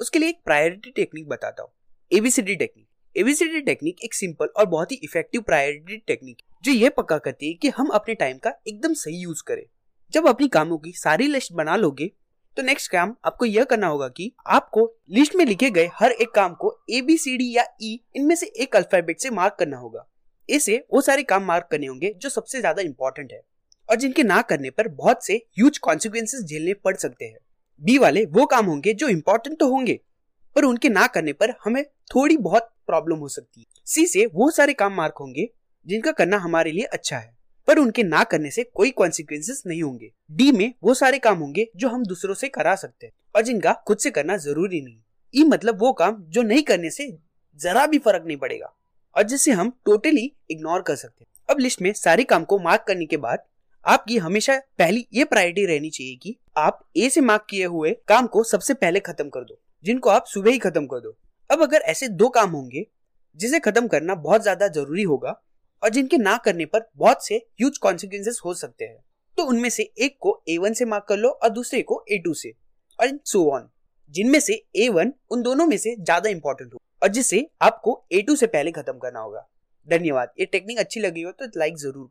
उसके लिए एक प्रायोरिटी टेक्निक बताता हूँ। एबीसीडी टेक्निक एबीसीडी टेक्निक एक सिंपल और बहुत ही इफ़ेक्टिव प्रायोरिटी टेक्निक जो ये पक्का करती है कि हम अपने टाइम का एकदम सही यूज़ करें। जब अपनी कामों की सारी लिस्ट बना लोगे तो नेक्स्ट काम आपको यह करना होगा कि आपको लिस्ट में लिखे गए हर एक काम को ए बी सी डी या ई e, इनमें से एक अल्फ़ाबेट से मार्क करना होगा। ऐसे वो सारे काम मार्क करने होंगे जो सबसे ज़्यादा इंपॉर्टेंट है और जिनके ना करने पर बहुत से ह्यूज कॉन्सिक्वेंसेस झेलने पड़ सकते हैं। बी वाले वो काम होंगे जो इम्पोर्टेंट तो होंगे, पर उनके ना करने पर हमें थोड़ी बहुत प्रॉब्लम हो सकती है। सी से वो सारे काम मार्क होंगे जिनका करना हमारे लिए अच्छा है, पर उनके ना करने से कोई कॉन्सिक्वेंसेस नहीं होंगे। डी में वो सारे काम होंगे जो हम दूसरों से करा सकते हैं, और जिनका खुद से करना ज़रूरी नहीं। ई e मतलब वो काम जो नहीं करने से जरा भी फ़र्क नहीं पड़ेगा, और जिसे हम टोटली इग्नोर कर सकते हैं। अब लिस्ट में सारे काम को मार्क करने के बाद आपकी हमेशा पहली ये प्रायोरिटी रहनी चाहिए कि आप ए से मार्क किए हुए काम को सबसे पहले खत्म कर दो, जिनको आप सुबह ही खत्म कर दो। अब अगर ऐसे दो काम होंगे, जिसे खत्म करना बहुत ज़्यादा ज़रूरी होगा और जिनके ना करने पर बहुत से ह्यूज कॉन्सिक्वेंसेस हो सकते हैं तो उनमें से एक को ए वन से मार्क कर लो और दूसरे को ए टू से, और सो ऑन जिनमें से ए वन उन दोनों में से ज़्यादा इंपॉर्टेंट हो और जिसे आपको ए टू से पहले खत्म करना होगा। धन्यवाद। ये टेक्निक अच्छी लगी हो तो लाइक ज़रूर